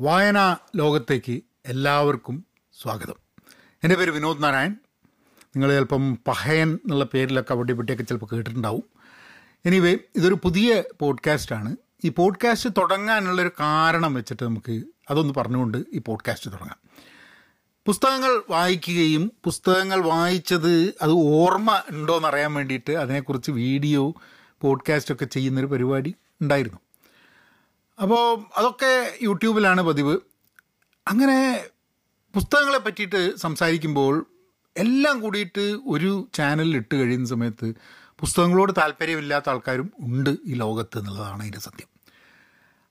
വായനാ ലോകത്തേക്ക് എല്ലാവർക്കും സ്വാഗതം. എന്റെ പേര് വിനോദ് നാരായൺ. നിങ്ങൾ ചിലപ്പം പഹയൻ എന്നുള്ള പേരിലൊക്കെ അവിടെ ഇവിടെയൊക്കെ ചിലപ്പോൾ കേട്ടിട്ടുണ്ടാവും. എനിവേ ഇതൊരു പുതിയ പോഡ്കാസ്റ്റാണ് ഈ പോഡ്കാസ്റ്റ് തുടങ്ങാനുള്ളൊരു കാരണം വെച്ചിട്ട് നമുക്ക് അതൊന്ന് പറഞ്ഞുകൊണ്ട് ഈ പോഡ്കാസ്റ്റ് തുടങ്ങാം. പുസ്തകങ്ങൾ വായിക്കുകയും പുസ്തകങ്ങൾ വായിച്ചത് അത് ഓർമ്മ ഉണ്ടോ എന്നറിയാൻ വേണ്ടിയിട്ട് അതിനെക്കുറിച്ച് വീഡിയോ പോഡ്കാസ്റ്റൊക്കെ ചെയ്യുന്നൊരു പരിപാടി ഉണ്ടായിരുന്നു. അപ്പോൾ അതൊക്കെ യൂട്യൂബിലാണ് പതിവ്. അങ്ങനെ പുസ്തകങ്ങളെ പറ്റിയിട്ട് സംസാരിക്കുമ്പോൾ എല്ലാം കൂടിയിട്ട് ഒരു ചാനലിൽ ഇട്ട് കഴിയുന്ന സമയത്ത് പുസ്തകങ്ങളോട് താല്പര്യമില്ലാത്ത ആൾക്കാരും ഉണ്ട് ഈ ലോകത്ത് എന്നുള്ളതാണ് അതിന്റെ സത്യം.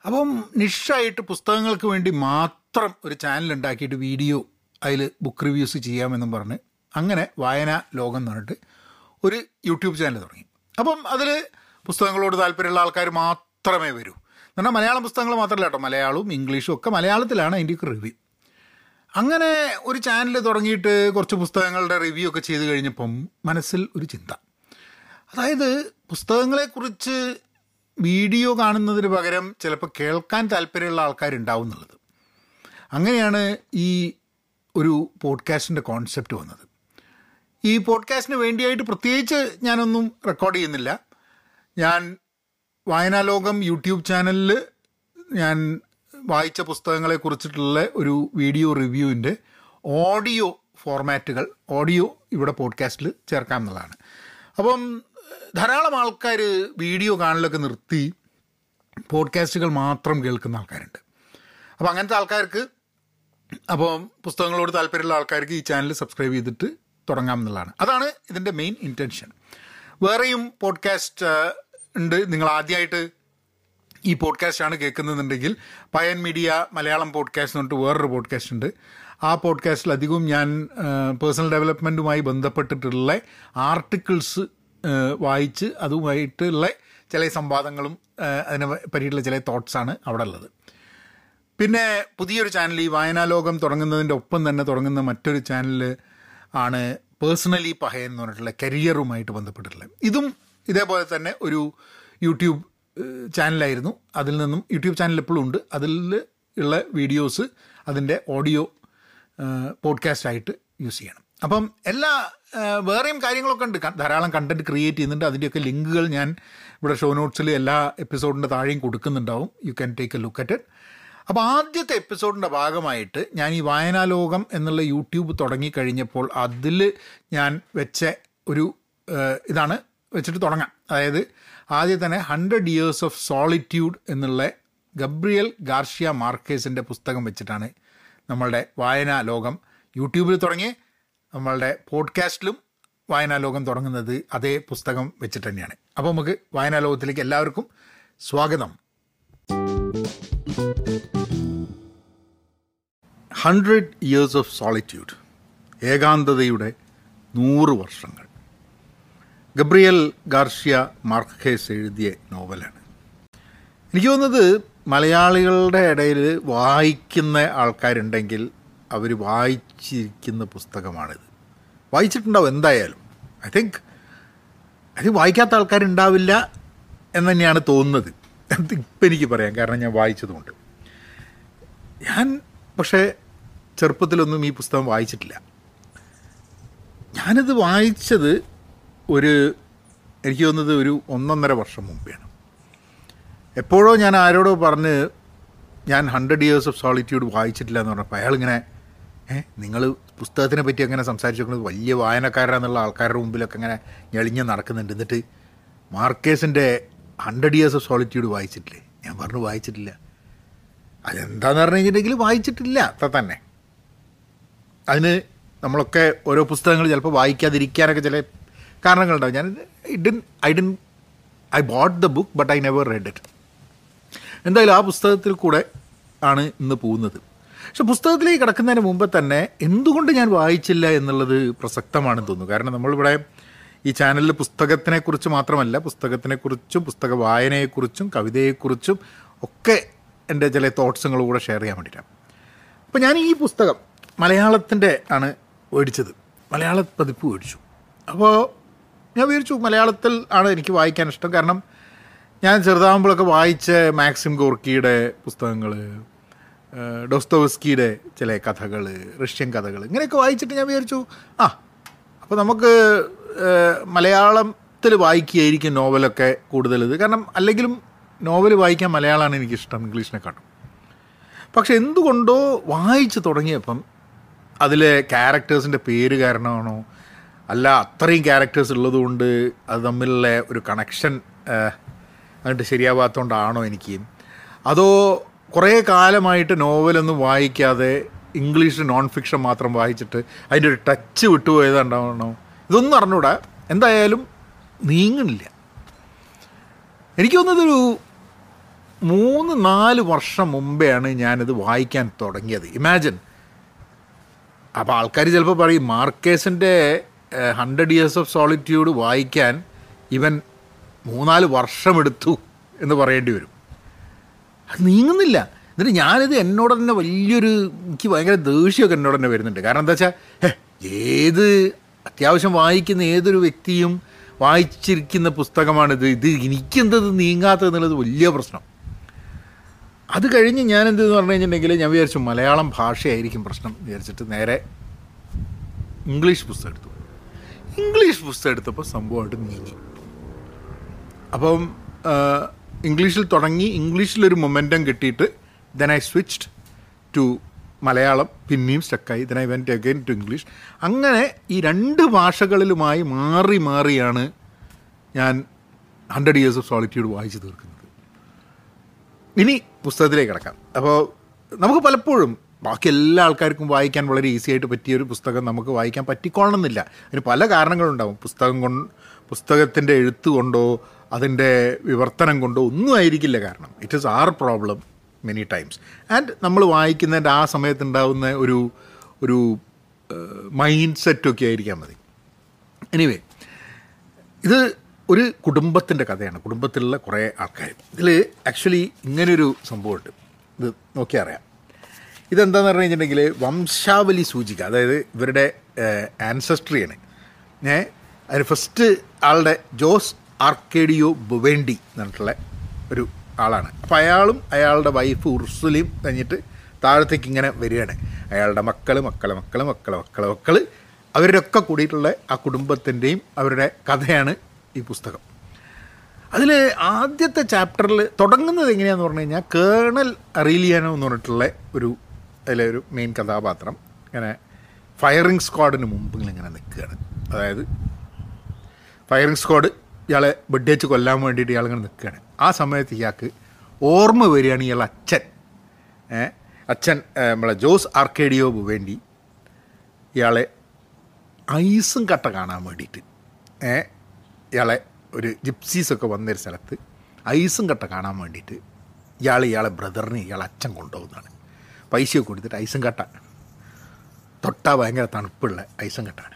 അപ്പം നിഷായിട്ട് പുസ്തകങ്ങൾക്ക് വേണ്ടി മാത്രം ഒരു ചാനൽ ഉണ്ടാക്കിയിട്ട് വീഡിയോ അതിൽ ബുക്ക് റിവ്യൂസ് ചെയ്യാമെന്നും പറഞ്ഞ് അങ്ങനെ വായന ലോകം എന്ന് പറഞ്ഞിട്ട് ഒരു യൂട്യൂബ് ചാനൽ തുടങ്ങി. അപ്പം അതിൽ പുസ്തകങ്ങളോട് താല്പര്യമുള്ള ആൾക്കാർ മാത്രമേ വരൂ. എന്നാൽ മലയാളം പുസ്തകങ്ങൾ മാത്രമല്ല കേട്ടോ. മലയാളവും ഇംഗ്ലീഷും ഒക്കെ മലയാളത്തിലാണ് അതിന്റെയൊക്കെ റിവ്യൂ അങ്ങനെ ഒരു ചാനൽ തുടങ്ങിയിട്ട് കുറച്ച് പുസ്തകങ്ങളുടെ റിവ്യൂ ഒക്കെ ചെയ്ത് കഴിഞ്ഞപ്പം മനസ്സിൽ ഒരു ചിന്ത. അതായത് പുസ്തകങ്ങളെക്കുറിച്ച് വീഡിയോ കാണുന്നതിന് പകരം ചിലപ്പോൾ കേൾക്കാൻ താല്പര്യമുള്ള ആൾക്കാരുണ്ടാവും എന്നുള്ളത്. അങ്ങനെയാണ് ഈ ഒരു പോഡ്കാസ്റ്റിന്റെ കോൺസെപ്റ്റ് വന്നത്. ഈ പോഡ്കാസ്റ്റിന് വേണ്ടിയായിട്ട് പ്രത്യേകിച്ച് ഞാനൊന്നും റെക്കോർഡ് ചെയ്യുന്നില്ല. ഞാൻ വായനാലോകം യൂട്യൂബ് ചാനലിൽ ഞാൻ വായിച്ച പുസ്തകങ്ങളെ കുറിച്ചിട്ടുള്ള ഒരു വീഡിയോ റിവ്യൂവിന്റെ ഓഡിയോ ഫോർമാറ്റുകൾ ഓഡിയോ ഇവിടെ പോഡ്കാസ്റ്റിൽ ചേർക്കാം എന്നുള്ളതാണ്. അപ്പം ധാരാളം ആൾക്കാർ വീഡിയോ കാണലൊക്കെ നിർത്തി പോഡ്കാസ്റ്റുകൾ മാത്രം കേൾക്കുന്ന ആൾക്കാരുണ്ട്. അപ്പോൾ അങ്ങനത്തെ ആൾക്കാർക്ക് അപ്പോൾ പുസ്തകങ്ങളോട് താല്പര്യമുള്ള ആൾക്കാർക്ക് ഈ ചാനൽ സബ്സ്ക്രൈബ് ചെയ്തിട്ട് തുടങ്ങാം എന്നുള്ളതാണ്. അതാണ് ഇതിന്റെ മെയിൻ ഇന്റൻഷൻ വേറെയും പോഡ്കാസ്റ്റ് ഉണ്ട്. നിങ്ങൾ ആദ്യമായിട്ട് ഈ പോഡ്കാസ്റ്റ് ആണ് കേൾക്കുന്നതെന്നുണ്ടെങ്കിൽ പയൻ മീഡിയ മലയാളം പോഡ്കാസ്റ്റ് എന്ന് പറഞ്ഞിട്ട് വേറൊരു പോഡ്കാസ്റ്റ് ഉണ്ട്. ആ പോഡ്കാസ്റ്റിൽ അധികവും ഞാൻ പേഴ്സണൽ ഡെവലപ്മെന്റുമായി ബന്ധപ്പെട്ടിട്ടുള്ള ആർട്ടിക്കിൾസ് വായിച്ച് അതുമായിട്ടുള്ള ചില സംവാദങ്ങളും അതിനെ പറ്റിയിട്ടുള്ള ചില തോട്ട്സാണ് അവിടെ ഉള്ളത്. പിന്നെ പുതിയൊരു ചാനൽ ഈ വായനാലോകം തുടങ്ങുന്നതിന്റെ ഒപ്പം തന്നെ തുടങ്ങുന്ന മറ്റൊരു ചാനൽ ആണ് പേഴ്സണലി പഹയൻ എന്ന് പറഞ്ഞിട്ടുള്ള കരിയറുമായിട്ട് ബന്ധപ്പെട്ടിട്ടുള്ളത്. ഇതും ഇതേപോലെ തന്നെ ഒരു യൂട്യൂബ് ചാനലായിരുന്നു. അതിൽ നിന്നും യൂട്യൂബ് ചാനൽ എപ്പോഴും ഉണ്ട്. അതിൽ ഉള്ള വീഡിയോസ് അതിന്റെ ഓഡിയോ പോഡ്കാസ്റ്റ് ആയിട്ട് യൂസ് ചെയ്യണം. അപ്പം എല്ലാ വേറെയും കാര്യങ്ങളൊക്കെ ഉണ്ട്. ധാരാളം കണ്ടന്റ് ക്രിയേറ്റ് ചെയ്യുന്നുണ്ട്. അതിന്റെയൊക്കെ ലിങ്കുകൾ ഞാൻ ഇവിടെ ഷോ നോട്ട്സിൽ എല്ലാ എപ്പിസോഡിന്റെ താഴെയും കൊടുക്കുന്നുണ്ടാവും. You can take a look at it അപ്പോൾ ആദ്യത്തെ എപ്പിസോഡിന്റെ ഭാഗമായിട്ട് ഞാൻ ഈ വായനാലോകം എന്നുള്ള യൂട്യൂബ് തുടങ്ങിക്കഴിഞ്ഞപ്പോൾ അതിൽ ഞാൻ വെച്ച ഒരു ഇതാണ് വെച്ചിട്ട് തുടങ്ങാം. അതായത് ആദ്യം തന്നെ ഹൺഡ്രഡ് ഇയേഴ്സ് ഓഫ് സോളിറ്റ്യൂഡ് എന്നുള്ള ഗബ്രിയൽ ഗാർഷ്യ മാർക്കേസിന്റെ പുസ്തകം വെച്ചിട്ടാണ് നമ്മളുടെ വായനാ ലോകം യൂട്യൂബിൽ തുടങ്ങി നമ്മളുടെ പോഡ്കാസ്റ്റിലും വായനാ ലോകം തുടങ്ങുന്നത് അതേ പുസ്തകം വെച്ചിട്ട് തന്നെയാണ്. അപ്പോൾ നമുക്ക് വായനാ ലോകത്തിലേക്ക് എല്ലാവർക്കും സ്വാഗതം. ഹൺഡ്രഡ് ഇയേഴ്സ് ഓഫ് സോളിറ്റ്യൂഡ് ഏകാന്തതയുടെ നൂറ് വർഷങ്ങൾ. ഗബ്രിയൽ ഗാർഷ്യ മാർക്കേസ് എഴുതിയ നോവലാണ്. എനിക്ക് തോന്നുന്നത് മലയാളികളുടെ ഇടയിൽ വായിക്കുന്ന ആൾക്കാരുണ്ടെങ്കിൽ അവർ വായിച്ചിരിക്കുന്ന പുസ്തകമാണിത്. വായിച്ചിട്ടുണ്ടാവും എന്തായാലും. ഐ തിങ്ക് അത് വായിക്കാത്ത ആൾക്കാരുണ്ടാവില്ല എന്ന് തന്നെയാണ് തോന്നുന്നത് ഇപ്പം എനിക്ക് പറയാം കാരണം ഞാൻ വായിച്ചതുകൊണ്ട്. ഞാൻ പക്ഷേ ചെറുപ്പത്തിലൊന്നും ഈ പുസ്തകം വായിച്ചിട്ടില്ല. ഞാനിത് വായിച്ചത് ഒരു എനിക്ക് തോന്നുന്നത് ഒരു ഒന്നൊന്നര വർഷം മുമ്പെയാണ്. എപ്പോഴോ ഞാൻ ആരോടോ പറഞ്ഞ് ഞാൻ ഹൺഡ്രഡ് ഇയേഴ്സ് ഓഫ് സോളിറ്റ്യൂഡ് വായിച്ചിട്ടില്ല എന്ന് പറഞ്ഞപ്പോൾ അയാളിങ്ങനെ ഏഹ് നിങ്ങൾ പുസ്തകത്തിനെ പറ്റി അങ്ങനെ സംസാരിച്ചു നോക്കുന്നത് വലിയ വായനക്കാരാന്നുള്ള ആൾക്കാരുടെ മുമ്പിലൊക്കെ അങ്ങനെ ഞെളിഞ്ഞ് നടക്കുന്നുണ്ട്. എന്നിട്ട് മാർക്കേസിന്റെ ഹൺഡ്രഡ് ഇയേഴ്സ് ഓഫ് സോളിറ്റ്യൂഡ് വായിച്ചിട്ടില്ലേ? ഞാൻ പറഞ്ഞു വായിച്ചിട്ടില്ല. അതെന്താന്ന് പറഞ്ഞു കഴിഞ്ഞിട്ടുണ്ടെങ്കിൽ വായിച്ചിട്ടില്ല അത്ര തന്നെ. അതിന് നമ്മളൊക്കെ ഓരോ പുസ്തകങ്ങൾ ചിലപ്പോൾ വായിക്കാതിരിക്കാനൊക്കെ ചില കാരണങ്ങളുണ്ടാവും. ഞാൻ didn't I didn't I bought the book but I never read it എന്തായാലും ആ പുസ്തകത്തിൽ കൂടെ ആണ് ഇന്ന് പോകുന്നത്. പക്ഷെ പുസ്തകത്തിലേക്ക് കിടക്കുന്നതിന് മുമ്പ് തന്നെ എന്തുകൊണ്ട് ഞാൻ വായിച്ചില്ല എന്നുള്ളത് പ്രസക്തമാണെന്ന് തോന്നുന്നു. കാരണം നമ്മളിവിടെ ഈ ചാനലിൽ പുസ്തകത്തിനെക്കുറിച്ച് മാത്രമല്ല പുസ്തകത്തിനെക്കുറിച്ചും പുസ്തക വായനയെക്കുറിച്ചും കവിതയെക്കുറിച്ചും ഒക്കെ എന്റെ ചില തോട്ട്സുകൾ കൂടെ ഷെയർ ചെയ്യാൻ വേണ്ടിയിട്ടാണ്. അപ്പോൾ ഞാൻ ഈ പുസ്തകം മലയാളത്തിന്റെ ആണ് മേടിച്ചത്. മലയാള പതിപ്പ് മേടിച്ചു. അപ്പോൾ ഞാൻ വിചാരിച്ചു മലയാളത്തിൽ ആണ് എനിക്ക് വായിക്കാൻ ഇഷ്ടം. കാരണം ഞാൻ ചെറുതാകുമ്പോഴൊക്കെ വായിച്ച മാക്സിം ഗോർക്കിയുടെ പുസ്തകങ്ങൾ ഡോസ്തോവസ്കിയുടെ ചില കഥകൾ റഷ്യൻ കഥകൾ ഇങ്ങനെയൊക്കെ വായിച്ചിട്ട് ഞാൻ വിചാരിച്ചു ആ അപ്പോൾ നമുക്ക് മലയാളത്തിൽ വായിക്കുകയായിരിക്കും നോവലൊക്കെ കൂടുതൽ ഇത് കാരണം അല്ലെങ്കിലും നോവൽ വായിക്കാൻ മലയാളമാണ് എനിക്കിഷ്ടം ഇംഗ്ലീഷിനെക്കാട്ടും. പക്ഷെ എന്തുകൊണ്ടോ വായിച്ച് തുടങ്ങിയപ്പം അതിലെ ക്യാരക്ടേഴ്സിന്റെ പേര് കാരണമാണോ അല്ല അത്രയും ക്യാരക്ടേഴ്സ് ഉള്ളതുകൊണ്ട് അത് തമ്മിലുള്ള ഒരു കണക്ഷൻ അങ്ങോട്ട് ശരിയാവാത്തതുകൊണ്ടാണോ എനിക്ക്. അതോ കുറേ കാലമായിട്ട് നോവലൊന്നും വായിക്കാതെ ഇംഗ്ലീഷ് നോൺ ഫിക്ഷൻ മാത്രം വായിച്ചിട്ട് അതിന്റെ ഒരു ടച്ച് വിട്ടുപോയതുണ്ടാവണോ ഇതൊന്നും അറിഞ്ഞൂടാ. എന്തായാലും നീങ്ങണില്ല. എനിക്ക് തോന്നുന്നതൊരു മൂന്ന് നാല് വർഷം മുമ്പെയാണ് ഞാനിത് വായിക്കാൻ തുടങ്ങിയത്. ഇമാജിൻ അപ്പോൾ ആൾക്കാർ ചിലപ്പോൾ പറയും മാർക്കേസിന്റെ ഹൺഡ്രഡ് ഇയേഴ്സ് ഓഫ് സോളിറ്റ്യൂഡ് വായിക്കാൻ ഇവൻ മൂന്നാൽ വർഷമെടുത്തു എന്ന് പറയേണ്ടി വരും. അത് നീങ്ങുന്നില്ല. എന്നിട്ട് ഞാനിത് എന്നോട് തന്നെ വലിയൊരു എനിക്ക് ഭയങ്കര ദേഷ്യമൊക്കെ എന്നോട് തന്നെ വരുന്നുണ്ട്. കാരണം എന്താ വെച്ചാൽ ഏത് അത്യാവശ്യം വായിക്കുന്ന ഏതൊരു വ്യക്തിയും വായിച്ചിരിക്കുന്ന പുസ്തകമാണിത് ഇത്. എനിക്കെന്തത് നീങ്ങാത്തത് എന്നുള്ളത് വലിയ പ്രശ്നം. അത് കഴിഞ്ഞ് ഞാൻ എന്തെന്ന് പറഞ്ഞു കഴിഞ്ഞിട്ടുണ്ടെങ്കിൽ ഞാൻ വിചാരിച്ചു മലയാളം ഭാഷയായിരിക്കും പ്രശ്നം വിചാരിച്ചിട്ട് നേരെ ഇംഗ്ലീഷ് പുസ്തകം എടുത്തു. ഇംഗ്ലീഷ് പുസ്തകം എടുത്തപ്പോൾ സംഭവമായിട്ട് നീങ്ങി. അപ്പം ഇംഗ്ലീഷിൽ തുടങ്ങി ഇംഗ്ലീഷിലൊരു മൊമെന്റം കിട്ടിയിട്ട് then I switched to Malayalam പിന്നെയും സ്റ്റക്കായി then I went again to English അങ്ങനെ ഈ രണ്ട് ഭാഷകളിലുമായി മാറി മാറിയാണ് ഞാൻ ഹൺഡ്രഡ് ഇയേഴ്സ് ഓഫ് സോളിറ്റ്യൂഡ് വായിച്ചു തീർക്കുന്നത്. ഇനി പുസ്തകത്തിലേക്ക് കിടക്കാം. അപ്പോൾ നമുക്ക് പലപ്പോഴും ബാക്കി എല്ലാ ആൾക്കാർക്കും വായിക്കാൻ വളരെ ഈസി ആയിട്ട് പറ്റിയ ഒരു പുസ്തകം നമുക്ക് വായിക്കാൻ പറ്റിക്കൊള്ളണമെന്നില്ല. അതിന് പല കാരണങ്ങളുണ്ടാവും. പുസ്തകം കൊണ്ട് പുസ്തകത്തിന്റെ എഴുത്ത് കൊണ്ടോ അതിന്റെ വിവർത്തനം കൊണ്ടോ ഒന്നും ആയിരിക്കില്ല കാരണം. It is our problem many times and നമ്മൾ വായിക്കുന്നതിന്റെ ആ സമയത്തുണ്ടാവുന്ന ഒരു ഒരു മൈൻഡ് സെറ്റൊക്കെ ആയിരിക്കാൻ മതി. എനിവേ ഇത് ഒരു കുടുംബത്തിന്റെ കഥയാണ്. കുടുംബത്തിലുള്ള കുറേ ആൾക്കാർ ഇതിൽ ആക്ച്വലി ഇങ്ങനൊരു സംഭവമുണ്ട്. ഇത് നോക്കിയാൽ അറിയാം. ഇതെന്താന്ന് പറഞ്ഞു കഴിഞ്ഞിട്ടുണ്ടെങ്കിൽ വംശാവലി സൂചിക അതായത് ഇവരുടെ ആൻസസ്ട്രിയാണ് ഞാൻ അതിന് ഫസ്റ്റ് ആളുടെ ജോസ് ആർക്കേഡിയോ ബുവേണ്ടി എന്നിട്ടുള്ള ഒരു ആളാണ്. അപ്പോൾ അയാളും അയാളുടെ വൈഫ് ഉർസുലയും കഴിഞ്ഞിട്ട് താഴത്തേക്ക് ഇങ്ങനെ വരികയാണ്. അയാളുടെ മക്കൾ മക്കളെ മക്കൾ മക്കളെ മക്കളെ മക്കൾ അവരുടെയൊക്കെ കൂടിയിട്ടുള്ള ആ കുടുംബത്തിന്റെയും അവരുടെ കഥയാണ് ഈ പുസ്തകം. അതിൽ ആദ്യത്തെ ചാപ്റ്ററിൽ തുടങ്ങുന്നത് എങ്ങനെയാണെന്ന് പറഞ്ഞു കഴിഞ്ഞാൽ കേണൽ അറീലിയാനോ എന്ന് പറഞ്ഞിട്ടുള്ള ഒരു അതിലെ ഒരു മെയിൻ കഥാപാത്രം. ഇങ്ങനെ ഫയറിംഗ് സ്ക്വാഡിന് മുമ്പ് ഇങ്ങനെ നിൽക്കുകയാണ്. അതായത് ഫയറിംഗ് സ്ക്വാഡ് ഇയാളെ ബഡ്ഡേച്ച് കൊല്ലാൻ വേണ്ടിയിട്ട് ഇയാളിങ്ങനെ നിൽക്കുകയാണ്. ആ സമയത്ത് ഇയാൾക്ക് ഓർമ്മ വരികയാണ് ഇയാൾ അച്ഛൻ. അച്ഛൻ നമ്മളെ ജോസ് ആർക്കേഡിയോ വേണ്ടി ഇയാളെ ഐസും കട്ട കാണാൻ വേണ്ടിയിട്ട് ഇയാളെ ഒരു ജിപ്സീസൊക്കെ വന്നൊരു സ്ഥലത്ത് ഐസും കട്ട കാണാൻ വേണ്ടിയിട്ട് ഇയാൾ ഇയാളെ ബ്രദറിനെ ഇയാളെ അച്ഛൻ കൊണ്ടുപോകുന്നതാണ്. പൈസയൊക്കെ കൊടുത്തിട്ട് ഐസും കട്ട തൊട്ടാൽ ഭയങ്കര തണുപ്പുള്ള ഐസും കട്ടാണ്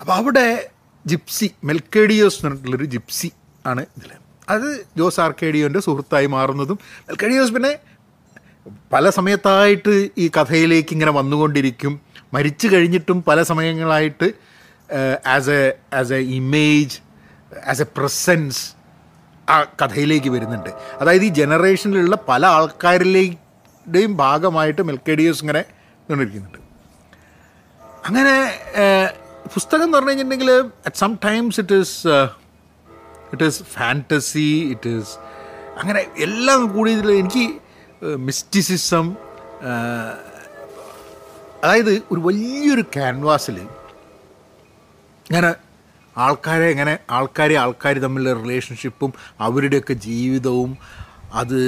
അപ്പോൾ അവിടെ ജിപ്സി മെൽക്കേഡിയോസ് എന്ന് പറഞ്ഞിട്ടുള്ളൊരു ജിപ്സി ആണ് ഇതിൽ അത് ജോസ് ആർക്കേഡിയോന്റെ സുഹൃത്തായി മാറുന്നതും മെൽക്കേഡിയോസ് പിന്നെ പല സമയത്തായിട്ട് ഈ കഥയിലേക്ക് ഇങ്ങനെ വന്നുകൊണ്ടിരിക്കും. മരിച്ചു കഴിഞ്ഞിട്ടും പല സമയങ്ങളായിട്ട് as a as a image as a presence ആ കഥയിലേക്ക് വരുന്നുണ്ട്. അതായത് ഈ ജനറേഷനിലുള്ള പല ആൾക്കാരിലേയും ഭാഗമായിട്ട് മെൽക്കേഡിയോസ് ഇങ്ങനെ നിന്നിരിക്കുന്നുണ്ട് അങ്ങനെ പുസ്തകം എന്ന് പറഞ്ഞു കഴിഞ്ഞിട്ടുണ്ടെങ്കിൽ at some times it is it is fantasy it is അങ്ങനെ എല്ലാം കൂടി ഇതിൽ എനിക്ക് മിസ്റ്റിസിസം അതായത് ഒരു വലിയൊരു ക്യാൻവാസിൽ ഇങ്ങനെ ആൾക്കാരെ ഇങ്ങനെ ആൾക്കാരെ ആൾക്കാർ തമ്മിലുള്ള റിലേഷൻഷിപ്പും അവരുടെയൊക്കെ ജീവിതവും അത്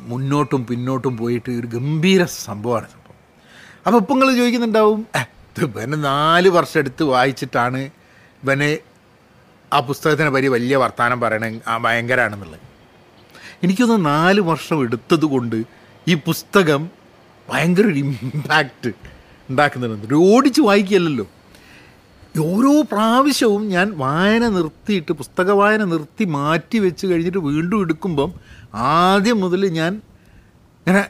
മുന്നോട്ടും പിന്നോട്ടും പോയിട്ട് ഒരു ഗംഭീര സംഭവമാണ് സംഭവം. അപ്പോൾ ഇപ്പം നിങ്ങൾ ചോദിക്കുന്നുണ്ടാവും ഇത് ഇവനെ നാല് വർഷം എടുത്ത് വായിച്ചിട്ടാണ് ഇവനെ ആ പുസ്തകത്തിനെ പറ്റി വലിയ വർത്തമാനം പറയണ ആ ഭയങ്കരമാണെന്നുള്ളത് എനിക്കൊന്ന് നാല് വർഷം എടുത്തത് കൊണ്ട് ഈ പുസ്തകം ഭയങ്കര ഒരു ഇമ്പാക്റ്റ് ഉണ്ടാക്കുന്നുണ്ട് ഓടിച്ച് വായിക്കുകയല്ലല്ലോ. ഓരോ പ്രാവശ്യവും ഞാൻ വായന നിർത്തിയിട്ട് പുസ്തക വായന നിർത്തി മാറ്റി വെച്ച് കഴിഞ്ഞിട്ട് വീണ്ടും എടുക്കുമ്പം ആദ്യം മുതൽ ഞാൻ ഇങ്ങനെ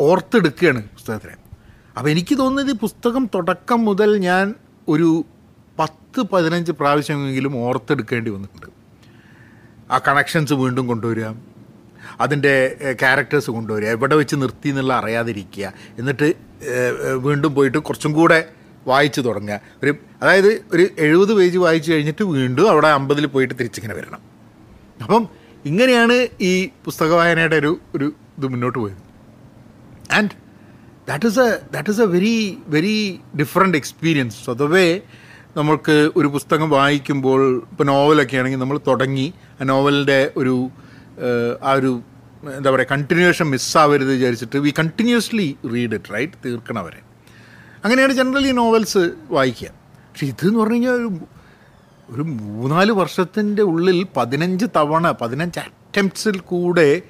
ഓർത്തെടുക്കുകയാണ് പുസ്തകത്തിനെ. അപ്പോൾ എനിക്ക് തോന്നുന്നത് ഈ പുസ്തകം തുടക്കം മുതൽ ഞാൻ ഒരു പത്ത് പതിനഞ്ച് പ്രാവശ്യമെങ്കിലും ഓർത്തെടുക്കേണ്ടി വന്നിട്ടുണ്ട്. ആ കണക്ഷൻസ് വീണ്ടും കൊണ്ടുവരിക അതിന്റെ ക്യാരക്ടേഴ്സ് കൊണ്ടുവരിക എവിടെ വെച്ച് നിർത്തി എന്നുള്ള അറിയാതിരിക്കുക എന്നിട്ട് വീണ്ടും പോയിട്ട് കുറച്ചും കൂടെ വായിച്ചു തുടങ്ങുക. ഒരു അതായത് ഒരു എഴുപത് പേജ് വായിച്ചു കഴിഞ്ഞിട്ട് വീണ്ടും അവിടെ അമ്പതിൽ പോയിട്ട് തിരിച്ചിങ്ങനെ വരണം. അപ്പം ഇങ്ങനെയാണ് ഈ പുസ്തക വായനയുടെ ഒരു ഒരു ഇത് മുന്നോട്ട് പോയത്. And that is a that is a very very different experience സ്വതവേ നമ്മൾക്ക് ഒരു പുസ്തകം വായിക്കുമ്പോൾ ഇപ്പോൾ നോവലൊക്കെ ആണെങ്കിൽ നമ്മൾ തുടങ്ങി ആ നോവലിന്റെ ഒരു ആ ഒരു എന്താ പറയുക കണ്ടിന്യൂവേഷൻ മിസ്സാവരുത് വിചാരിച്ചിട്ട് we continuously read it right തീർക്കണം അവരെ അങ്ങനെയാണ് ജനറലി നോവൽസ് വായിക്കുക. പക്ഷെ ഇതെന്ന് പറഞ്ഞു കഴിഞ്ഞാൽ ഒരു മൂന്നാൽ വർഷത്തിന്റെ ഉള്ളിൽ പതിനഞ്ച് തവണ പതിനഞ്ച് അറ്റംപ്റ്റ്സിൽ കൂടെ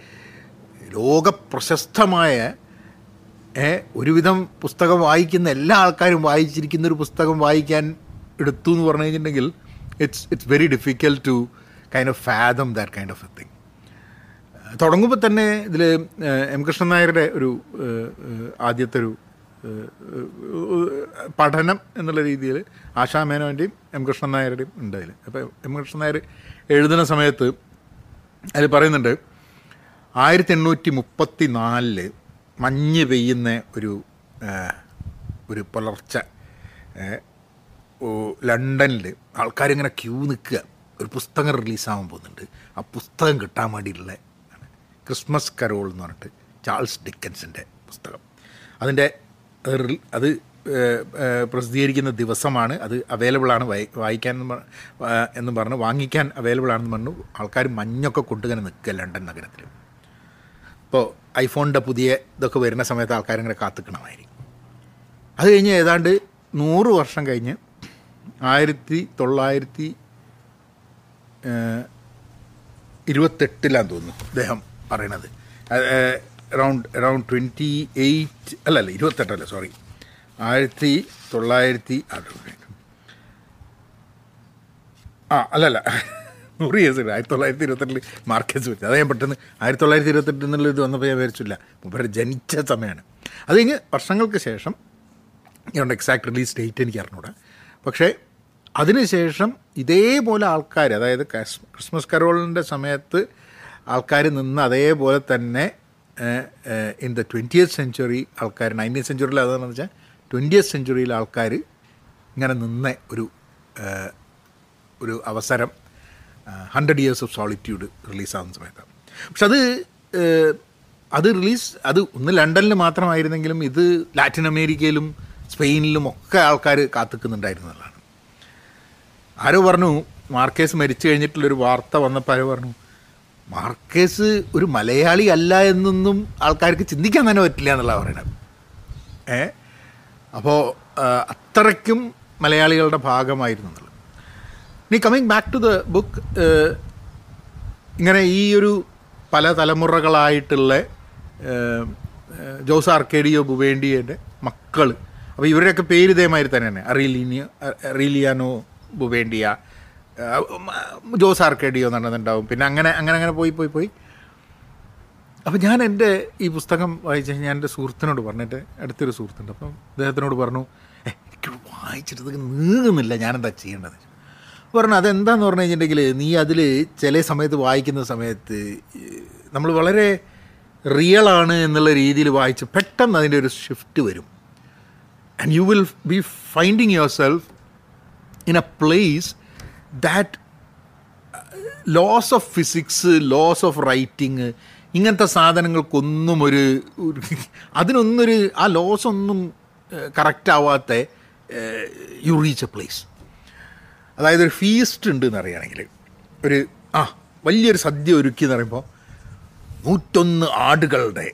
ലോകപ്രശസ്തമായ ഒരുവിധം പുസ്തകം വായിക്കുന്ന എല്ലാ ആൾക്കാരും വായിച്ചിരിക്കുന്ന ഒരു പുസ്തകം വായിക്കാൻ എടുത്തു എന്ന് പറഞ്ഞു കഴിഞ്ഞിട്ടുണ്ടെങ്കിൽ it's it's very difficult to kind of fathom that kind of a thing തുടങ്ങുമ്പോൾ തന്നെ ഇതിൽ എം കൃഷ്ണൻ നായരുടെ ഒരു ആദ്യത്തെ ഒരു പഠനം എന്നുള്ള രീതിയിൽ ആശാ മേനോന്റെയും എം കൃഷ്ണൻ നായരുടെയും ഉണ്ട് അപ്പോൾ എം കൃഷ്ണൻ നായർ എഴുതുന്ന സമയത്ത് അതിൽ പറയുന്നുണ്ട് ആയിരത്തി എണ്ണൂറ്റി മുപ്പത്തി നാലിൽ മഞ്ഞ് പെയ്യുന്ന ഒരു ഒരു പുലർച്ച ലണ്ടനിൽ ആൾക്കാരിങ്ങനെ ക്യൂ നിൽക്കുക. ഒരു പുസ്തകം റിലീസാകാൻ പോകുന്നുണ്ട്. ആ പുസ്തകം കിട്ടാൻ വേണ്ടിയിട്ടുള്ള ക്രിസ്മസ് കരോൾ എന്ന് പറഞ്ഞിട്ട് ചാൾസ് ഡിക്കൻസിന്റെ പുസ്തകം. അതിന്റെ അത് പ്രസിദ്ധീകരിക്കുന്ന ദിവസമാണ്. അത് അവൈലബിൾ ആണ്. വായി വായിക്കാൻ എന്ന് പറഞ്ഞ്. വാങ്ങിക്കാൻ അവൈലബിൾ ആണെന്ന് പറഞ്ഞു. ആൾക്കാർ മഞ്ഞൊക്കെ കൊണ്ടുങ്ങനെ നിൽക്കുക ലണ്ടൻ നഗരത്തിൽ ഇപ്പോൾ ഐഫോണിന്റെ പുതിയ ഇതൊക്കെ വരുന്ന സമയത്ത് ആൾക്കാരിങ്ങനെ കാത്തുക്കണമായിരിക്കും. അത് കഴിഞ്ഞ് ഏതാണ്ട് നൂറ് വർഷം കഴിഞ്ഞ് ആയിരത്തി തൊള്ളായിരത്തി ഇരുപത്തെട്ടിലാന്ന് തോന്നുന്നു അദ്ദേഹം പറയണത്. അറൗണ്ട് അറൗണ്ട് ട്വന്റി എയ്റ്റ് അല്ല അല്ല ഇരുപത്തെട്ടല്ല സോറി ആയിരത്തി തൊള്ളായിരത്തി ആ അല്ലല്ല നൂറ് ഇയേഴ്സ് ഉണ്ട് ആയിരത്തി തൊള്ളായിരത്തി ഇരുപത്തെട്ടിൽ മാർക്കസ് വെച്ചു. അത് ഞാൻ പെട്ടെന്ന് ആയിരത്തി തൊള്ളായിരത്തി ഇരുപത്തെട്ട് എന്നുള്ള ഇത് വന്നപ്പോൾ ഞാൻ വിചാരിച്ചില്ല. മുമ്പേ ജനിച്ച സമയമാണ് അത് കഴിഞ്ഞ് വർഷങ്ങൾക്ക് ശേഷം ഞാൻ എക്സാക്ട് റിലീസ് ഡേറ്റ് എനിക്ക് അറിഞ്ഞൂടാ. പക്ഷേ അതിനുശേഷം ഇതേപോലെ ആൾക്കാർ അതായത് ക്രിസ്മസ് കരോളിന്റെ സമയത്ത് ആൾക്കാർ നിന്ന് അതേപോലെ തന്നെ ഇൻ ദ ട്വന്റിയത്ത് സെഞ്ചുറി ആൾക്കാർ നയന്റീൻ സെഞ്ചുറിയിൽ അതെന്ന് വെച്ചാൽ ട്വന്റിയത്ത് സെഞ്ചുറിയിൽ ആൾക്കാർ ഇങ്ങനെ നിന്ന ഒരു ഒരു അവസരം ഹൺഡ്രഡ് ഇയേഴ്സ് ഓഫ് സോളിറ്റ്യൂഡ് റിലീസാകുന്ന സമയത്താണ് പക്ഷെ അത് അത് റിലീസ് അത് ഒന്ന് ലണ്ടനിൽ മാത്രമായിരുന്നെങ്കിലും ഇത് ലാറ്റിൻ അമേരിക്കയിലും സ്പെയിനിലും ഒക്കെ ആൾക്കാർ കാത്തുക്കുന്നുണ്ടായിരുന്നതാണ്. ആരോ പറഞ്ഞു മാർക്കേസ് മരിച്ചു കഴിഞ്ഞിട്ടുള്ളൊരു വാർത്ത വന്നപ്പോൾ ആരോ പറഞ്ഞു മാർക്കേസ് ഒരു മലയാളി അല്ല എന്നൊന്നും ആൾക്കാർക്ക് ചിന്തിക്കാൻ തന്നെ പറ്റില്ല എന്നുള്ള പറയണത് ഏ? അപ്പോൾ അത്രയ്ക്കും മലയാളികളുടെ ഭാഗമായിരുന്നു എന്നുള്ളത്. ഇനി coming back to the book ഇങ്ങനെ ഈ ഒരു പല തലമുറകളായിട്ടുള്ള ജോസ് ആർക്കേഡിയോ ബുവേണ്ടിയുടെ മക്കൾ അപ്പോൾ ഇവരുടെയൊക്കെ പേര് ഇതേമാതിരി തന്നെയാണ്. അറീലിനിയ അറീലിയാനോ ബുവേണ്ടിയ ജോസ് ആർക്കേഡിയോ നടന്നിട്ടുണ്ടാവും പിന്നെ അങ്ങനെ അങ്ങനെ അങ്ങനെ പോയി പോയി പോയി. അപ്പോൾ ഞാൻ എന്റെ ഈ പുസ്തകം വായിച്ച ഞാൻ എന്റെ സുഹൃത്തിനോട് പറഞ്ഞിട്ട് അടുത്തൊരു സുഹൃത്തുണ്ട്. അപ്പം അദ്ദേഹത്തിനോട് പറഞ്ഞു "ഏ, എനിക്ക് വായിച്ചിട്ട് നീങ്ങുന്നില്ല. ഞാനെന്താ ചെയ്യേണ്ടത്? പറഞ്ഞു അതെന്താന്ന് പറഞ്ഞു കഴിഞ്ഞിട്ടുണ്ടെങ്കിൽ നീ അതിൽ ചില സമയത്ത് വായിക്കുന്ന സമയത്ത് നമ്മൾ വളരെ റിയലാണ് എന്നുള്ള രീതിയിൽ വായിച്ച് പെട്ടെന്ന് അതിന്റെ ഒരു ഷിഫ്റ്റ് വരും. And you will be finding yourself in a place that laws of physics laws of writing ഇങ്ങനത്തെ സാധനങ്ങൾക്കൊന്നും ഒരു അതിനൊന്നൊരു ആ ലോസ് ഒന്നും കറക്റ്റ് ആവാത്ത യു റീച്ച് എ പ്ലേസ് അതായത് ഒരു ഫീസ്റ്റ് ഉണ്ട് എന്ന് അറിയുകയാണെങ്കിൽ ഒരു ആ വലിയൊരു സദ്യ ഒരുക്കി എന്ന് പറയുമ്പോൾ നൂറ്റൊന്ന് ആടുകളുടെ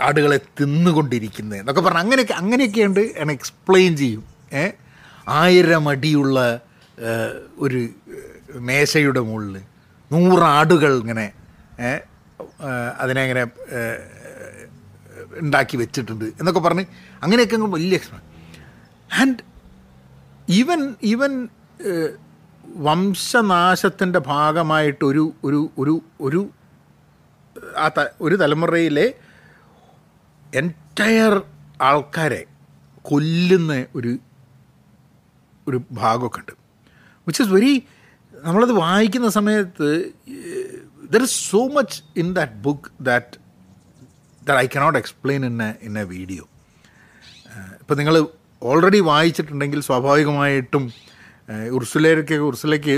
ആടുകളെ തിന്നുകൊണ്ടിരിക്കുന്നത് എന്നൊക്കെ പറഞ്ഞാൽ അങ്ങനെയൊക്കെ അങ്ങനെയൊക്കെയുണ്ട് എന്നെ എക്സ്പ്ലെയിൻ ചെയ്യും. ഏ ആയിരം അടിയുള്ള ഒരു മേശയുടെ മുകളിൽ നൂറാടുകൾ ഇങ്ങനെ അതിനെ ഇങ്ങനെ ഉണ്ടാക്കി വെച്ചിട്ടുണ്ട് എന്നൊക്കെ പറഞ്ഞ് അങ്ങനെയൊക്കെ അങ്ങ് വലിയ ആൻഡ് ഈവൻ ഈവൻ വംശനാശത്തിന്റെ ഭാഗമായിട്ട് ഒരു ഒരു ഒരു ഒരു ആ ത ഒരു തലമുറയിലെ എന്റയർ ആൾക്കാരെ കൊല്ലുന്ന ഒരു ഒരു ഭാഗമൊക്കെ ഉണ്ട്. വിച്ച് ഇസ് വെരി നമ്മളത് വായിക്കുന്ന സമയത്ത് there is so much in that book that that I cannot explain in a in a video ഇപ്പം നിങ്ങൾ ഓൾറെഡി വായിച്ചിട്ടുണ്ടെങ്കിൽ സ്വാഭാവികമായിട്ടും ഉർസുലേക്ക് ഉർസുലയ്ക്ക്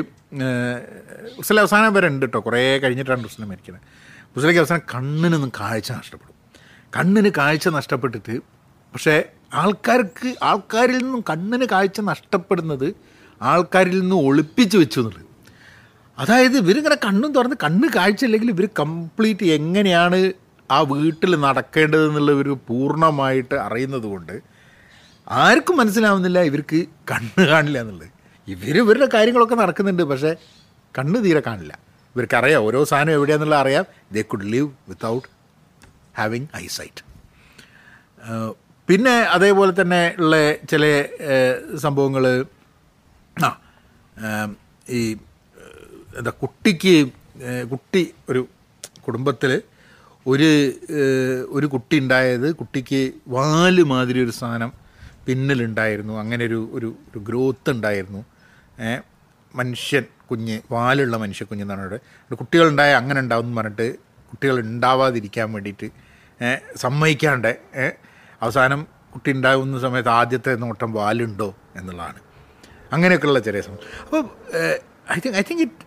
ഉർസുല അവസാനം വരെ ഉണ്ട് കേട്ടോ കുറേ കഴിഞ്ഞിട്ടാണ് ഉർസുല മരിക്കുന്നത് ഉർസുലയ്ക്ക് അവസാനം കണ്ണിനൊന്നും കാഴ്ച നഷ്ടപ്പെടും. കണ്ണിന് കാഴ്ച നഷ്ടപ്പെട്ടിട്ട് പക്ഷേ ആൾക്കാർക്ക് ആൾക്കാരിൽ നിന്നും കണ്ണിന് കാഴ്ച നഷ്ടപ്പെടുന്നത് ആൾക്കാരിൽ നിന്ന് ഒളിപ്പിച്ച് വെച്ചു എന്നുള്ളത്. അതായത് ഇവരിങ്ങനെ കണ്ണും തുറന്ന് കണ്ണ് കാഴ്ചയില്ലെങ്കിൽ ഇവർ കംപ്ലീറ്റ് എങ്ങനെയാണ് ആ വീട്ടിൽ നടക്കേണ്ടതെന്നുള്ള ഒരു പൂർണമായിട്ട് അറിയുന്നത് കൊണ്ട് ആർക്കും മനസ്സിലാവുന്നില്ല ഇവർക്ക് കണ്ണ് കാണില്ല എന്നുള്ളത്. ഇവർ ഇവരുടെ കാര്യങ്ങളൊക്കെ നടക്കുന്നുണ്ട് പക്ഷേ കണ്ണ് തീരെ കാണില്ല. ഇവർക്കറിയാം ഓരോ സാധനം എവിടെയാണെന്നുള്ള അറിയാം. They could live without having eyesight പിന്നെ അതേപോലെ തന്നെ ഉള്ള ചില സംഭവങ്ങൾ ആ ഈ എന്താ കുട്ടിക്ക് കുട്ടി ഒരു കുടുംബത്തിൽ ഒരു ഒരു കുട്ടി ഉണ്ടായത് കുട്ടിക്ക് വാൽ മാതിരി ഒരു സാധനം പിന്നിലുണ്ടായിരുന്നു. അങ്ങനെ ഒരു ഒരു ഒരു ഗ്രോത്ത് ഉണ്ടായിരുന്നു. മനുഷ്യൻ കുഞ്ഞ് വാലുള്ള മനുഷ്യ കുഞ്ഞ് എന്നാണ് അവിടെ കുട്ടികളുണ്ടായ അങ്ങനെ ഉണ്ടാവും എന്ന് പറഞ്ഞിട്ട് കുട്ടികൾ ഉണ്ടാവാതിരിക്കാൻ വേണ്ടിയിട്ട് സമ്മതിക്കാണ്ട് അവസാനം കുട്ടി ഉണ്ടാകുന്ന സമയത്ത് ആദ്യത്തെ നോട്ടം വാലുണ്ടോ എന്നുള്ളതാണ്. അങ്ങനെയൊക്കെയുള്ള ചെറിയ സംഭവം അപ്പോൾ I think I think it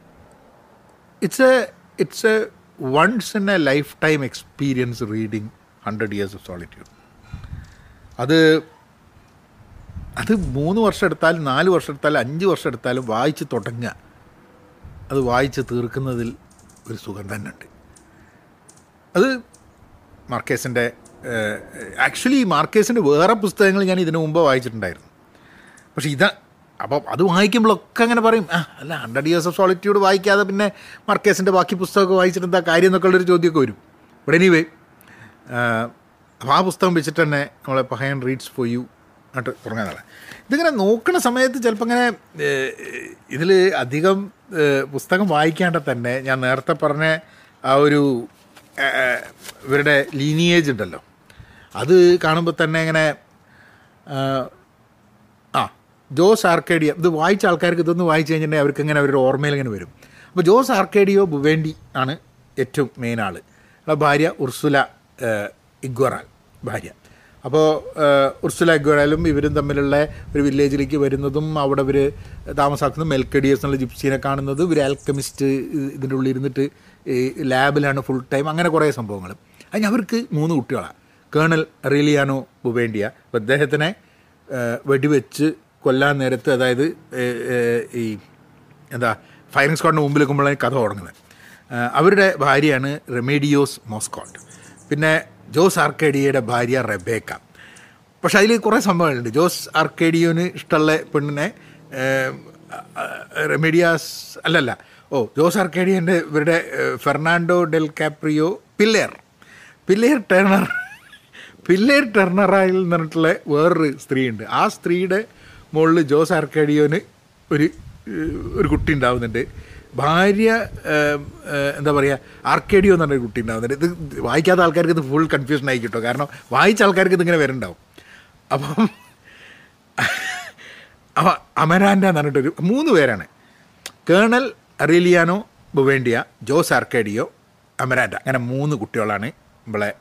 it's a it's a once in a lifetime experience reading hundred years of solitude അത് അത് മൂന്ന് വർഷം എടുത്താലും നാല് വർഷം എടുത്താലും അഞ്ച് വർഷം എടുത്താലും വായിച്ച് തുടങ്ങുക. അത് വായിച്ച് തീർക്കുന്നതിൽ ഒരു സുഖം തന്നെ ഉണ്ട് അത് മാർക്കേസിന്റെ ആക്ച്വലി മാർക്കേസിന്റെ വേറെ പുസ്തകങ്ങൾ ഞാൻ ഇതിനു മുമ്പ് വായിച്ചിട്ടുണ്ടായിരുന്നു. പക്ഷേ ഇതാ അപ്പോൾ അത് വായിക്കുമ്പോഴൊക്കെ അങ്ങനെ പറയും ആ അല്ല ഹൺഡ്രഡ് ഇയേഴ്സ് ഓഫ് സോളിറ്റ്യൂഡ് വായിക്കാതെ പിന്നെ മർക്കേസിന്റെ ബാക്കി പുസ്തകമൊക്കെ വായിച്ചിട്ട് എന്താ കാര്യം എന്നൊക്കെ ഉള്ളൊരു ചോദ്യമൊക്കെ വരും. ഇവിടെ എനിവേ അപ്പോൾ ആ പുസ്തകം വെച്ചിട്ട് തന്നെ നമ്മളെ പഹയൻ റീഡ്സ് ഫോർ യു ആയിട്ട് തുടങ്ങാനാണ് ഇതിങ്ങനെ നോക്കുന്ന സമയത്ത് ചിലപ്പോൾ ഇങ്ങനെ ഇതിൽ അധികം പുസ്തകം വായിക്കാണ്ട തന്നെ ഞാൻ നേരത്തെ പറഞ്ഞ ആ ഒരു ഇവരുടെ ലീനിയേജ് ഉണ്ടല്ലോ. അത് കാണുമ്പോൾ തന്നെ ഇങ്ങനെ ജോസ് ആർക്കേഡിയ ഇത് വായിച്ച ആൾക്കാർക്ക് ഇതൊന്ന് വായിച്ചു കഴിഞ്ഞിട്ടുണ്ടെങ്കിൽ അവർക്ക് ഇങ്ങനെ അവരുടെ ഓർമ്മയിൽ ഇങ്ങനെ വരും. അപ്പോൾ ജോസ് ആർക്കേഡിയോ ബുവേണ്ടി ആണ് ഏറ്റവും മെയിൻ ആൾ ഭാര്യ ഉർസുല ഇഗ്വറാൽ ഭാര്യ. അപ്പോൾ ഉർസുല ഇഗ്വറാലും ഇവരും തമ്മിലുള്ള ഒരു വില്ലേജിലേക്ക് വരുന്നതും അവിടെ ഇവർ താമസാക്കുന്നത് മെൽക്കഡിയസ് എന്നുള്ള ജിപ്സീനെ കാണുന്നത് ഇവർ ആൽക്കമിസ്റ്റ് ഇതിന്റെ ഉള്ളിൽ ഇരുന്നിട്ട് ഈ ലാബിലാണ് ഫുൾ ടൈം അങ്ങനെ കുറേ സംഭവങ്ങൾ അതിന് അവർക്ക് മൂന്ന് കുട്ടികളാണ് കേണൽ റിലിയാനോ ബുവേണ്ടിയ അപ്പോൾ അദ്ദേഹത്തിനെ വെടിവെച്ച് കൊല്ലാൻ നേരത്ത് അതായത് ഈ എന്താ ഫയറിംഗ് സ്ക്വാഡിന് മുമ്പിൽ നിൽക്കുമ്പോഴാണ് കഥ തുടങ്ങുന്നത്. അവരുടെ ഭാര്യയാണ് റെമേഡിയോസ് മോസ്കോട്ട്. പിന്നെ ജോസ് ആർക്കേഡിയയുടെ ഭാര്യ റെബേക്ക. പക്ഷെ അതിൽ കുറേ സംഭവങ്ങളുണ്ട്. ജോസ് ആർക്കേഡിയോന് ഇഷ്ടമുള്ള പെണ്ണിനെ റെമേഡിയാസ് അല്ലല്ല ഓ ജോസ് ആർക്കേഡിയന്റെ ഇവരുടെ Fernando del Caprio Pilar. Pilar Ternera Pilar ടെർണറായിൽ നിന്നിട്ടുള്ള വേറൊരു സ്ത്രീയുണ്ട്. ആ സ്ത്രീയുടെ മുകളിൽ ജോസ് ആർക്കാഡിയോന് ഒരു ഒരു കുട്ടി ഉണ്ടാവുന്നുണ്ട്. ഭാര്യ എന്താ പറയുക ആർക്കേഡിയോ എന്ന് പറഞ്ഞൊരു കുട്ടി ഉണ്ടാവുന്നുണ്ട്. ഇത് വായിക്കാത്ത ആൾക്കാർക്ക് ഇത് ഫുൾ കൺഫ്യൂഷൻ ആയി കിട്ടും. കാരണം വായിച്ച ആൾക്കാർക്ക് ഇതിങ്ങനെ വരുന്നുണ്ടാവും അപ്പം അപ്പം അമരാൻഡ എന്ന് പറഞ്ഞിട്ടൊരു മൂന്ന് പേരാണ്. കേണൽ അറിയിലിയാനോ ബുവേണ്ടിയ ജോസ് ആർക്കേഡിയോ അമരാൻഡ അങ്ങനെ മൂന്ന് കുട്ടികളാണ് നമ്മളെ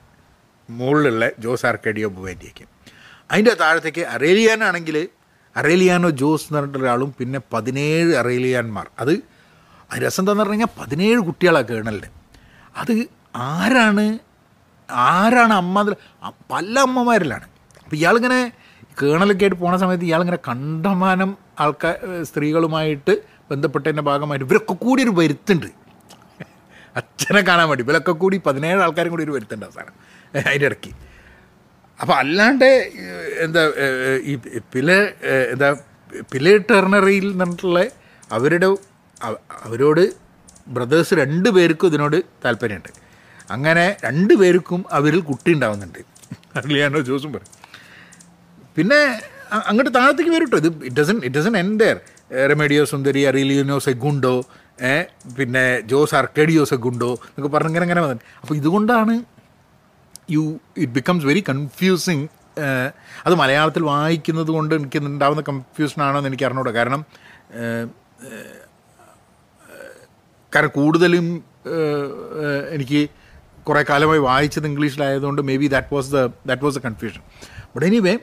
മുകളിലുള്ള ജോസ് ആർക്കേഡിയോ ബുവേണ്ടിയയ്ക്ക്. അതിന്റെ താഴത്തേക്ക് അറേലിയാനാണെങ്കിൽ അറേലിയാനോ ജോസ് എന്ന് പറഞ്ഞിട്ട് ഒരാളും പിന്നെ പതിനേഴ് അറേലിയാന്മാർ. അത് രസം എന്താണെന്ന് പറഞ്ഞു കഴിഞ്ഞാൽ പതിനേഴ് കുട്ടികളാണ് കേണലിന്. അത് ആരാണ്? ആരാണ് അമ്മ പല അമ്മമാരിലാണ്. അപ്പോൾ ഇയാളിങ്ങനെ കേണലൊക്കെ ആയിട്ട് പോണ സമയത്ത് ഇയാളിങ്ങനെ കണ്ടമാനം ആൾക്കാർ സ്ത്രീകളുമായിട്ട് ബന്ധപ്പെട്ടതിന്റെ ഭാഗമായിട്ട് ഇവരൊക്കെ കൂടി ഒരു വരുത്തുണ്ട്. അച്ഛനെ കാണാൻ വേണ്ടി. ഇവരൊക്കെ കൂടി പതിനേഴ് ആൾക്കാരും കൂടി ഒരു വരുത്തുണ്ട് അവസാനം. അതിന്റെ ഇടയ്ക്ക്. അപ്പോൾ അല്ലാണ്ട് എന്താ ഈ പിലെ എന്താ പിലെ ടെർണറിയിൽ നിന്നിട്ടുള്ള അവരുടെ അവ- അവരോട് ബ്രദേഴ്സ് രണ്ട് പേർക്കും ഇതിനോട് താല്പര്യമുണ്ട്. അങ്ങനെ രണ്ട് പേർക്കും അവരിൽ കുട്ടി ഉണ്ടാവുന്നുണ്ട്. അർലിയാനോ ജോസും പറയും. പിന്നെ അങ്ങോട്ട് താഴത്തേക്ക് വരും കേട്ടോ ഇത് it doesn't it doesn't end there Remedios Sundari Aureliano Segundo പിന്നെ ജോസ് അർക്കേഡിയോ സെഗുണ്ടോ എന്നൊക്കെ പറഞ്ഞിങ്ങനെ ഇങ്ങനെ വന്നിട്ട്. അപ്പോൾ ഇതുകൊണ്ടാണ് you it becomes very confusing അത് മലയാളത്തിൽ വായിക്കുന്നത് കൊണ്ട് എനിക്ക് ഉണ്ടാകുന്ന കൺഫ്യൂഷനാണോ എന്ന് എനിക്ക് അറിഞ്ഞൂടാ. കാരണം കാരണം കൂടുതലും എനിക്ക് കുറേ കാലമായി വായിച്ചത് ഇംഗ്ലീഷിലായതുകൊണ്ട് maybe that was the that was a confusion but anyway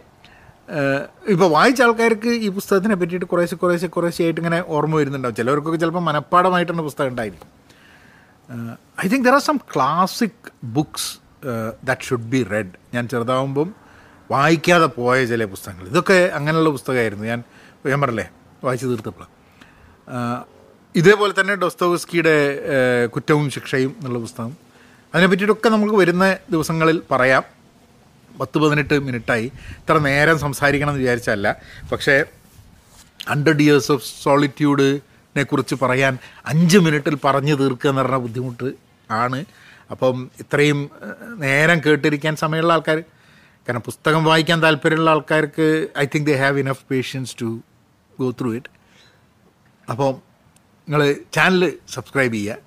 ഇപ്പോൾ വായിച്ച ആൾക്കാർക്ക് ഈ പുസ്തകത്തിനെ പറ്റിയിട്ട് കുറേശ്ശെ കുറേശ്ശെ കുറേശ്ശെ ആയിട്ട് ഇങ്ങനെ ഓർമ്മ വരുന്നുണ്ടാവും. ചിലവർക്കൊക്കെ ചിലപ്പോൾ മനഃപ്പാടമായിട്ടാണ് പുസ്തകം ഉണ്ടായിരിക്കും. I think there are some classic books that should be read ഞാൻ ചെറുതാവുമ്പം വായിക്കാതെ പോയ ചില പുസ്തകങ്ങൾ. ഇതൊക്കെ അങ്ങനെയുള്ള പുസ്തകമായിരുന്നു. ഞാൻ ഞാൻ പറഞ്ഞല്ലേ വായിച്ചു തീർത്തപ്പോൾ ഇതേപോലെ തന്നെ ഡോസ്തോവസ്കിയുടെ കുറ്റവും ശിക്ഷയും എന്നുള്ള പുസ്തകം. അതിനെ പറ്റിയിട്ടൊക്കെ നമുക്ക് വരുന്ന ദിവസങ്ങളിൽ പറയാം. പത്ത് പതിനെട്ട് മിനിറ്റായി. ഇത്ര നേരം സംസാരിക്കണം എന്ന് വിചാരിച്ചല്ല പക്ഷേ ഹൺഡ്രഡ് ഇയേഴ്സ് ഓഫ് സോളിറ്റ്യൂഡിനെ കുറിച്ച് പറയാൻ അഞ്ച് മിനിറ്റിൽ പറഞ്ഞു തീർക്കുക എന്ന് പറഞ്ഞ ബുദ്ധിമുട്ട് ആണ്. അപ്പം ഇത്രയും നേരം കേട്ടിരിക്കാൻ സമയമുള്ള ആൾക്കാർ കാരണം പുസ്തകം വായിക്കാൻ താല്പര്യമുള്ള ആൾക്കാർക്ക് I think they have enough patience to go through it. അപ്പോൾ നിങ്ങൾ ചാനൽ സബ്സ്ക്രൈബ് ചെയ്യുക.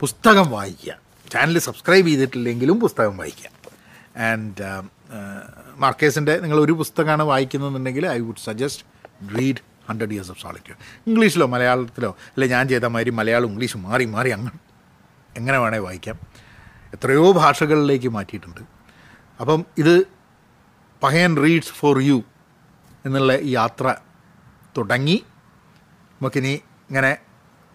പുസ്തകം വായിക്കുക. ചാനൽ സബ്സ്ക്രൈബ് ചെയ്തിട്ടില്ലെങ്കിലും പുസ്തകം വായിക്കുക. ആൻഡ് മാർക്കേഴ്സിന്റെ നിങ്ങൾ ഒരു പുസ്തകമാണ് വായിക്കുന്നതെന്നുണ്ടെങ്കിൽ I would suggest read hundred years of solitude ഇംഗ്ലീഷിലോ മലയാളത്തിലോ അല്ലെ ഞാൻ ചെയ്ത മാതിരി മലയാളം ഇംഗ്ലീഷ് മാറി മാറി അങ്ങ് എങ്ങനെ വേണേൽ വായിക്കാം. എത്രയോ ഭാഷകളിലേക്ക് മാറ്റിയിട്ടുണ്ട്. അപ്പം ഇത് പഹയൻ റീഡ്സ് ഫോർ യു എന്നുള്ള യാത്ര തുടങ്ങി. നമുക്കിനി ഇങ്ങനെ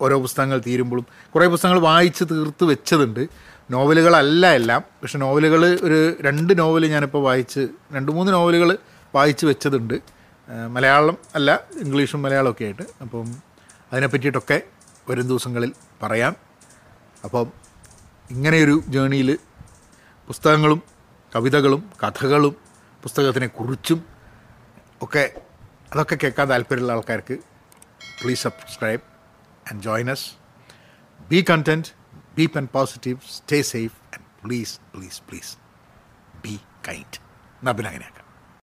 ഓരോ പുസ്തകങ്ങൾ തീരുമ്പോഴും കുറേ പുസ്തകങ്ങൾ വായിച്ച് തീർത്ത് വെച്ചതുണ്ട്. നോവലുകളല്ല എല്ലാം. പക്ഷെ നോവലുകൾ ഒരു രണ്ട് നോവൽ ഞാനിപ്പോൾ വായിച്ച് രണ്ട് മൂന്ന് നോവലുകൾ വായിച്ച് വെച്ചതുണ്ട്. മലയാളം അല്ല ഇംഗ്ലീഷും മലയാളം ഒക്കെ ആയിട്ട്. അപ്പം അതിനെ പറ്റിയിട്ടൊക്കെ വരും ദിവസങ്ങളിൽ പറയാം. അപ്പം ഇങ്ങനെയൊരു ജേണിയിൽ പുസ്തകങ്ങളും കവിതകളും കഥകളും പുസ്തകത്തിനെ കുറിച്ചും ഒക്കെ അതൊക്കെ കേൾക്കാൻ താല്പര്യമുള്ള ആൾക്കാർക്ക് please subscribe and join us. Be content, be pen positive, stay safe, and please, please, please be kind. നബിനങ്ങനെയാക്കാം